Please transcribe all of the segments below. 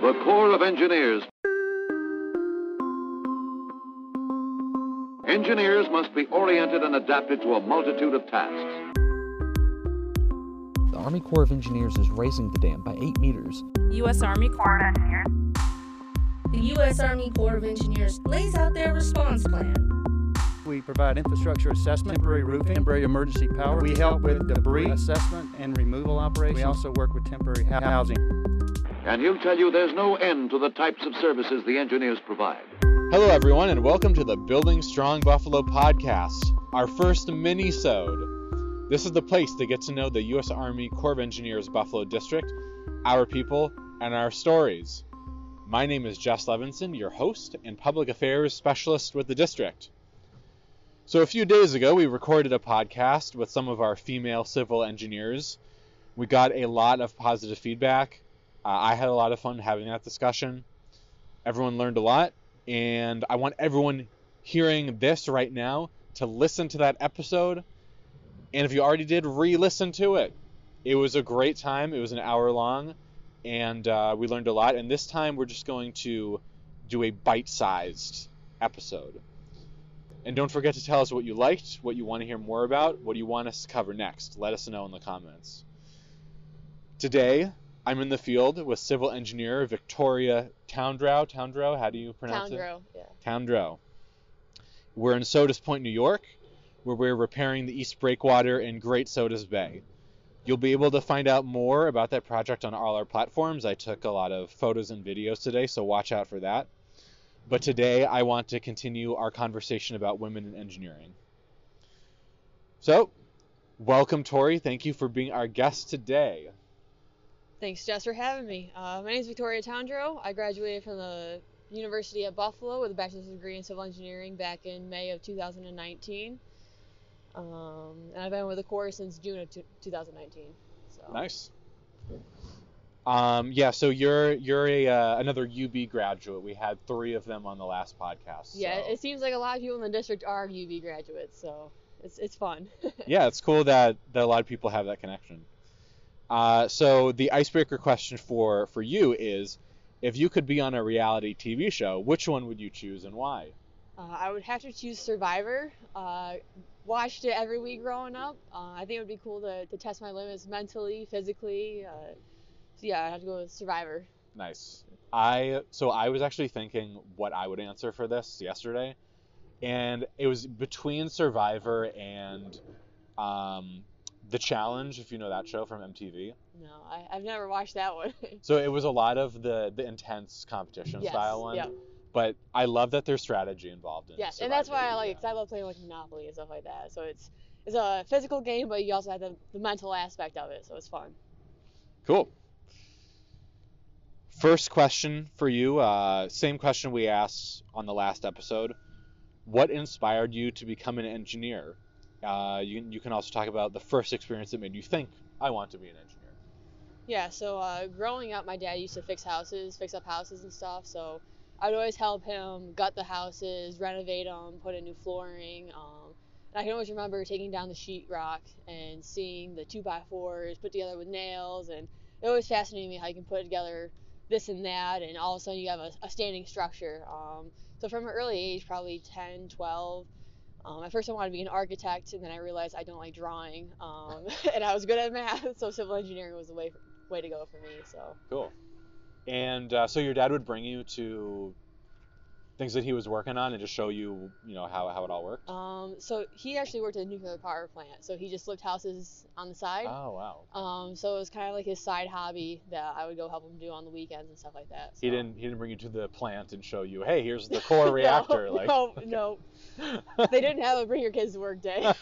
The Corps of Engineers. Engineers must be oriented and adapted to a multitude of tasks. The Army Corps of Engineers is raising the dam by 8 meters. U.S. Army Corps of Engineers. The U.S. Army Corps of Engineers lays out their response plan. We provide infrastructure assessment, temporary roofing, temporary emergency power. We help with debris assessment and removal operations. We also work with temporary housing. And he'll tell you there's no end to the types of services the engineers provide. Hello, everyone, and welcome to the Building Strong Buffalo podcast, our first mini-sode. This is the place to get to know the U.S. Army Corps of Engineers Buffalo District, our people, and our stories. My name is Jess Levenson, your host and public affairs specialist with the district. So, a few days ago, we recorded a podcast with some of our female civil engineers. We got a lot of positive feedback. Uh, I had a lot of fun having that discussion. Everyone learned a lot, and I want everyone hearing this right now to listen to that episode. And if you already did, re listen to it. It was a great time, it was an hour long, and uh, we learned a lot. And this time, we're just going to do a bite sized episode. And don't forget to tell us what you liked, what you want to hear more about, what you want us to cover next. Let us know in the comments. Today, I'm in the field with civil engineer Victoria Towndrow. Towndrow, how do you pronounce it? Towndrow, yeah. Towndrow. We're in Sodus Point, New York, where we're repairing the East Breakwater in Great Sodus Bay. You'll be able to find out more about that project on all our platforms. I took a lot of photos and videos today, so watch out for that. But today, I want to continue our conversation about women in engineering. So, welcome, Tori. Thank you for being our guest today. Thanks, Jess, for having me. Uh, my name is Victoria Towndrow. I graduated from the University at Buffalo with a bachelor's degree in civil engineering back in May of 2019. Um, and I've been with the Corps since June of two- 2019. So. Nice. Um, yeah, so you're you're a uh, another UB graduate. We had three of them on the last podcast. Yeah, it seems like a lot of people in the district are UB graduates, so it's it's fun. yeah, it's cool that, that a lot of people have that connection. Uh, so the icebreaker question for for you is, if you could be on a reality TV show, which one would you choose and why? Uh, I would have to choose Survivor. Uh, watched it every week growing up. Uh, I think it would be cool to, to test my limits mentally, physically. Uh, so yeah, I have to go with Survivor. Nice. I so I was actually thinking what I would answer for this yesterday, and it was between Survivor and um, the Challenge, if you know that show from MTV. No, I, I've never watched that one. So it was a lot of the the intense competition yes, style one. Yeah. But I love that there's strategy involved in it. Yes, and that's why I like it because I love playing like Monopoly and stuff like that. So it's it's a physical game, but you also have the, the mental aspect of it, so it's fun. Cool. First question for you. Uh, same question we asked on the last episode. What inspired you to become an engineer? Uh, you, you can also talk about the first experience that made you think, I want to be an engineer. Yeah, so uh, growing up, my dad used to fix houses, fix up houses and stuff. So I'd always help him gut the houses, renovate them, put in new flooring. Um, and I can always remember taking down the sheetrock and seeing the two by fours put together with nails, and it always fascinated me how you can put together this and that, and all of a sudden you have a, a standing structure. Um, so from an early age, probably 10, 12. Um, at first, I wanted to be an architect, and then I realized I don't like drawing, um, and I was good at math, so civil engineering was the way way to go for me. So Cool. And uh, so your dad would bring you to things that he was working on and just show you, you know, how, how it all worked? Um, so he actually worked at a nuclear power plant. So he just flipped houses on the side. Oh, wow. Um, so it was kind of like his side hobby that I would go help him do on the weekends and stuff like that. He didn't he didn't bring you to the plant and show you, hey, here's the core reactor. no, like no, no. They didn't have a bring your kids to work day.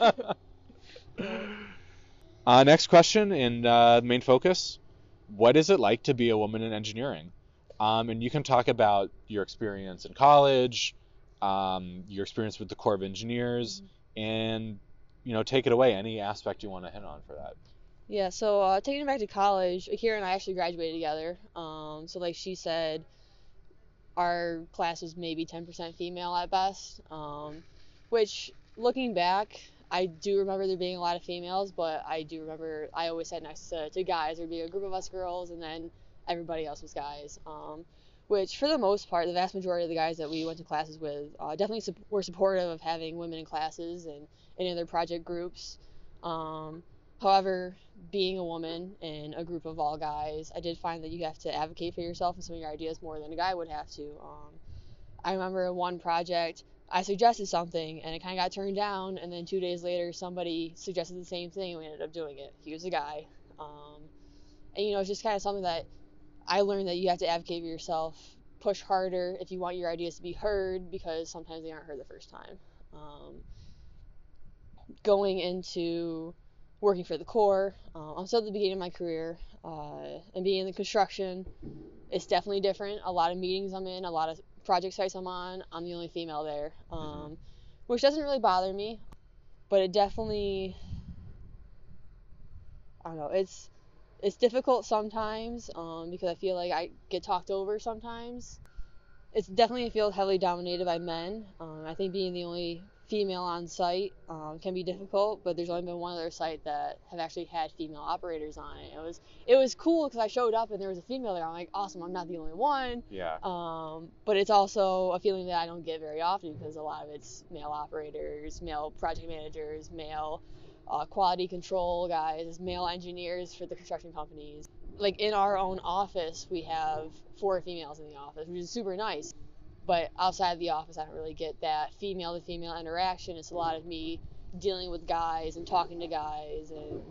Uh, next question and uh, main focus: What is it like to be a woman in engineering? Um, and you can talk about your experience in college, um, your experience with the Corps of Engineers, and you know, take it away. Any aspect you want to hit on for that. Yeah, so uh, taking it back to college, Akira and I actually graduated together. Um, so like she said, our class was maybe 10% female at best. Um, which looking back, I do remember there being a lot of females, but I do remember I always sat next to, to guys. There'd be a group of us girls, and then everybody else was guys. Um, which, for the most part, the vast majority of the guys that we went to classes with uh, definitely su- were supportive of having women in classes and, in other project groups. Um, however, being a woman in a group of all guys, I did find that you have to advocate for yourself and some of your ideas more than a guy would have to. Um, I remember one project, I suggested something and it kind of got turned down, and then two days later, somebody suggested the same thing and we ended up doing it. He was a guy. Um, and, you know, it's just kind of something that I learned that you have to advocate for yourself, push harder if you want your ideas to be heard, because sometimes they aren't heard the first time. Um, going into working for the Corps, uh, I'm still at the beginning of my career, uh, and being in the construction, it's definitely different. A lot of meetings I'm in, a lot of project sites I'm on, I'm the only female there, um, which doesn't really bother me, but it definitely, I don't know, it's it's difficult sometimes um, because I feel like I get talked over sometimes. It's definitely a field heavily dominated by men. Um, I think being the only female on site um, can be difficult, but there's only been one other site that have actually had female operators on it. It was it was cool because I showed up and there was a female there. I'm like, awesome! I'm not the only one. Yeah. Um, but it's also a feeling that I don't get very often because a lot of it's male operators, male project managers, male uh, quality control guys, male engineers for the construction companies. Like in our own office, we have four females in the office, which is super nice. But outside the office, I don't really get that female to female interaction. It's a lot of me dealing with guys and talking to guys and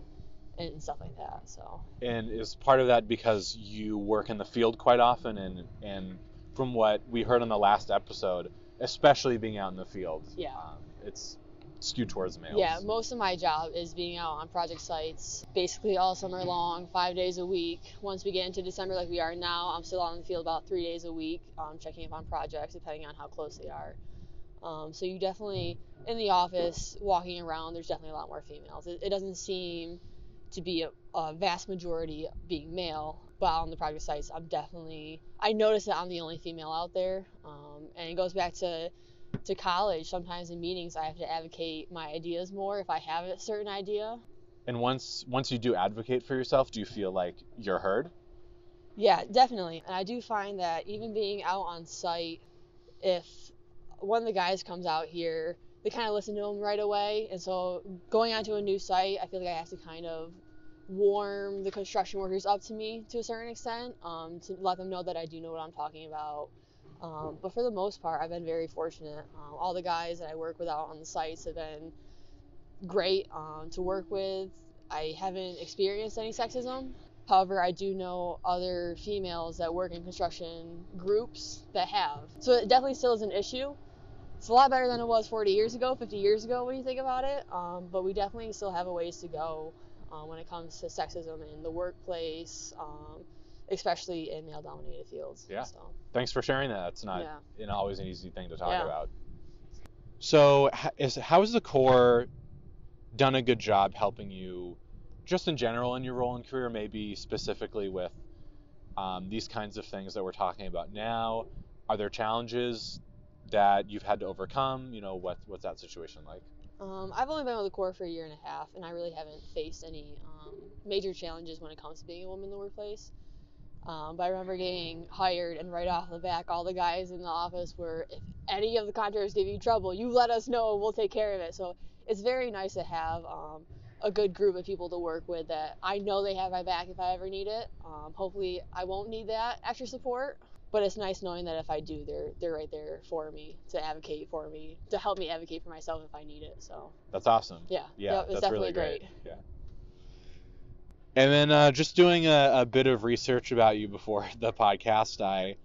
and stuff like that. So And is part of that because you work in the field quite often, and and from what we heard on the last episode, especially being out in the field, Yeah. um, it's skewed towards males. Yeah, most of my job is being out on project sites basically all summer long, five days a week. Once we get into December, like we are now, I'm still out in the field about three days a week, um, checking up on projects depending on how close they are. Um, so you definitely, in the office, walking around, there's definitely a lot more females. It, it doesn't seem to be a, a vast majority being male, but on the project sites, I'm definitely, I notice that I'm the only female out there. Um, and it goes back to to college, sometimes in meetings, I have to advocate my ideas more if I have a certain idea. And once once you do advocate for yourself, do you feel like you're heard? Yeah, definitely. And I do find that even being out on site, if one of the guys comes out here, they kind of listen to him right away. And so going onto a new site, I feel like I have to kind of warm the construction workers up to me to a certain extent um, to let them know that I do know what I'm talking about. Um, but for the most part, I've been very fortunate. Um, all the guys that I work with out on the sites have been great um, to work with. I haven't experienced any sexism. However, I do know other females that work in construction groups that have. So it definitely still is an issue. It's a lot better than it was 40 years ago, 50 years ago when you think about it. Um, but we definitely still have a ways to go uh, when it comes to sexism in the workplace, um, especially in male dominated fields. Yeah. So, Thanks for sharing that. It's not Yeah. you know, always an easy thing to talk Yeah. about. So, is how has the Corps done a good job helping you, just in general in your role and career, maybe specifically with um, these kinds of things that we're talking about now? Are there challenges that you've had to overcome? You know, what what's that situation like? Um, I've only been with the Corps for a year and a half, and I really haven't faced any um, major challenges when it comes to being a woman in the workplace. Um, but I remember getting hired, and right off the back, all the guys in the office were, if any of the contractors give you trouble, you let us know, we'll take care of it. So it's very nice to have um, a good group of people to work with that I know they have my back if I ever need it. Um, hopefully, I won't need that extra support. But it's nice knowing that if I do, they're they're right there for me to advocate for me, to help me advocate for myself if I need it. So That's awesome. yeah, Yeah, yep, it's that's really definitely great. Yeah. And then uh, just doing a, a bit of research about you before the podcast, I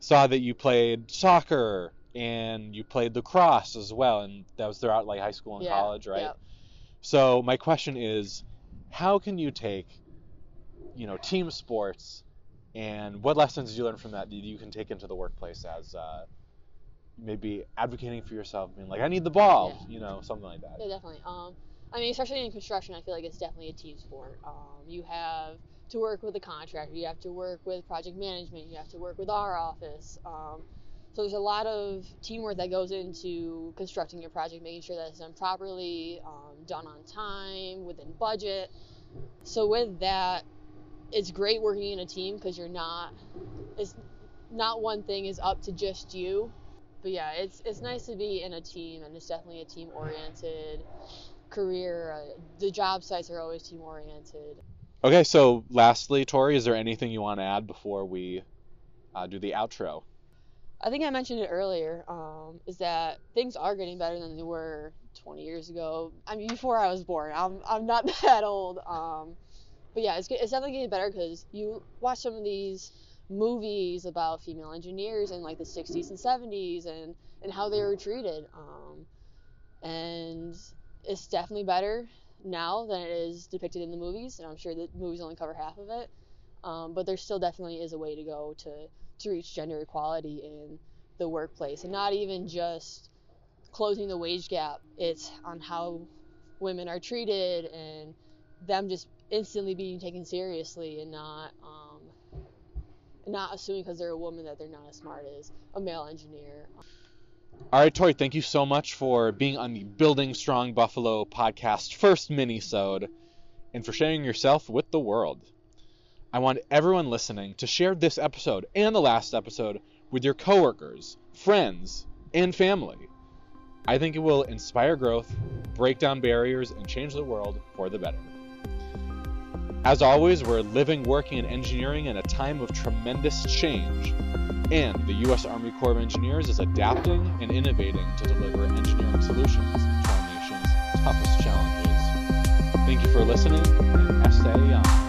saw that you played soccer and you played lacrosse as well, and that was throughout like high school and Yeah, college, right? yep. So my question is, how can you take, you know, team sports, and what lessons did you learn from that that you can take into the workplace as uh, maybe advocating for yourself, being like, I need the ball, Yeah. you know, something like that. Yeah, definitely. Um, I mean, especially in construction, I feel like it's definitely a team sport. Um, you have to work with the contractor, you have to work with project management, you have to work with our office. Um, so there's a lot of teamwork that goes into constructing your project, making sure that it's done properly, um, done on time, within budget. So with that, it's great working in a team because you're not it's not one thing is up to just you but yeah it's it's nice to be in a team and it's definitely a team oriented career uh, the job sites are always team oriented Okay, so lastly, Tori, is there anything you want to add before we uh, do the outro? I think I mentioned it earlier, um, is that things are getting better than they were 20 years ago. I mean, before I was born. I'm, I'm not that old. Um, but yeah, it's, it's definitely getting better because you watch some of these movies about female engineers in like the 60s and 70s and, and how they were treated. Um, and it's definitely better now than it is depicted in the movies, and I'm sure the movies only cover half of it. Um, but there still definitely is a way to go to to reach gender equality in the workplace, and not even just closing the wage gap. It's on how women are treated and them just instantly being taken seriously and not um, not assuming because they're a woman that they're not as smart as a male engineer. All right, Tori, thank you so much for being on the Building Strong Buffalo podcast first mini-sode and for sharing yourself with the world. I want everyone listening to share this episode and the last episode with your coworkers, friends, and family. I think it will inspire growth, break down barriers, and change the world for the better. As always, we're living, working, and engineering in a time of tremendous change, and the U.S. Army Corps of Engineers is adapting and innovating to deliver engineering solutions to our nation's toughest challenges. Thank you for listening, and.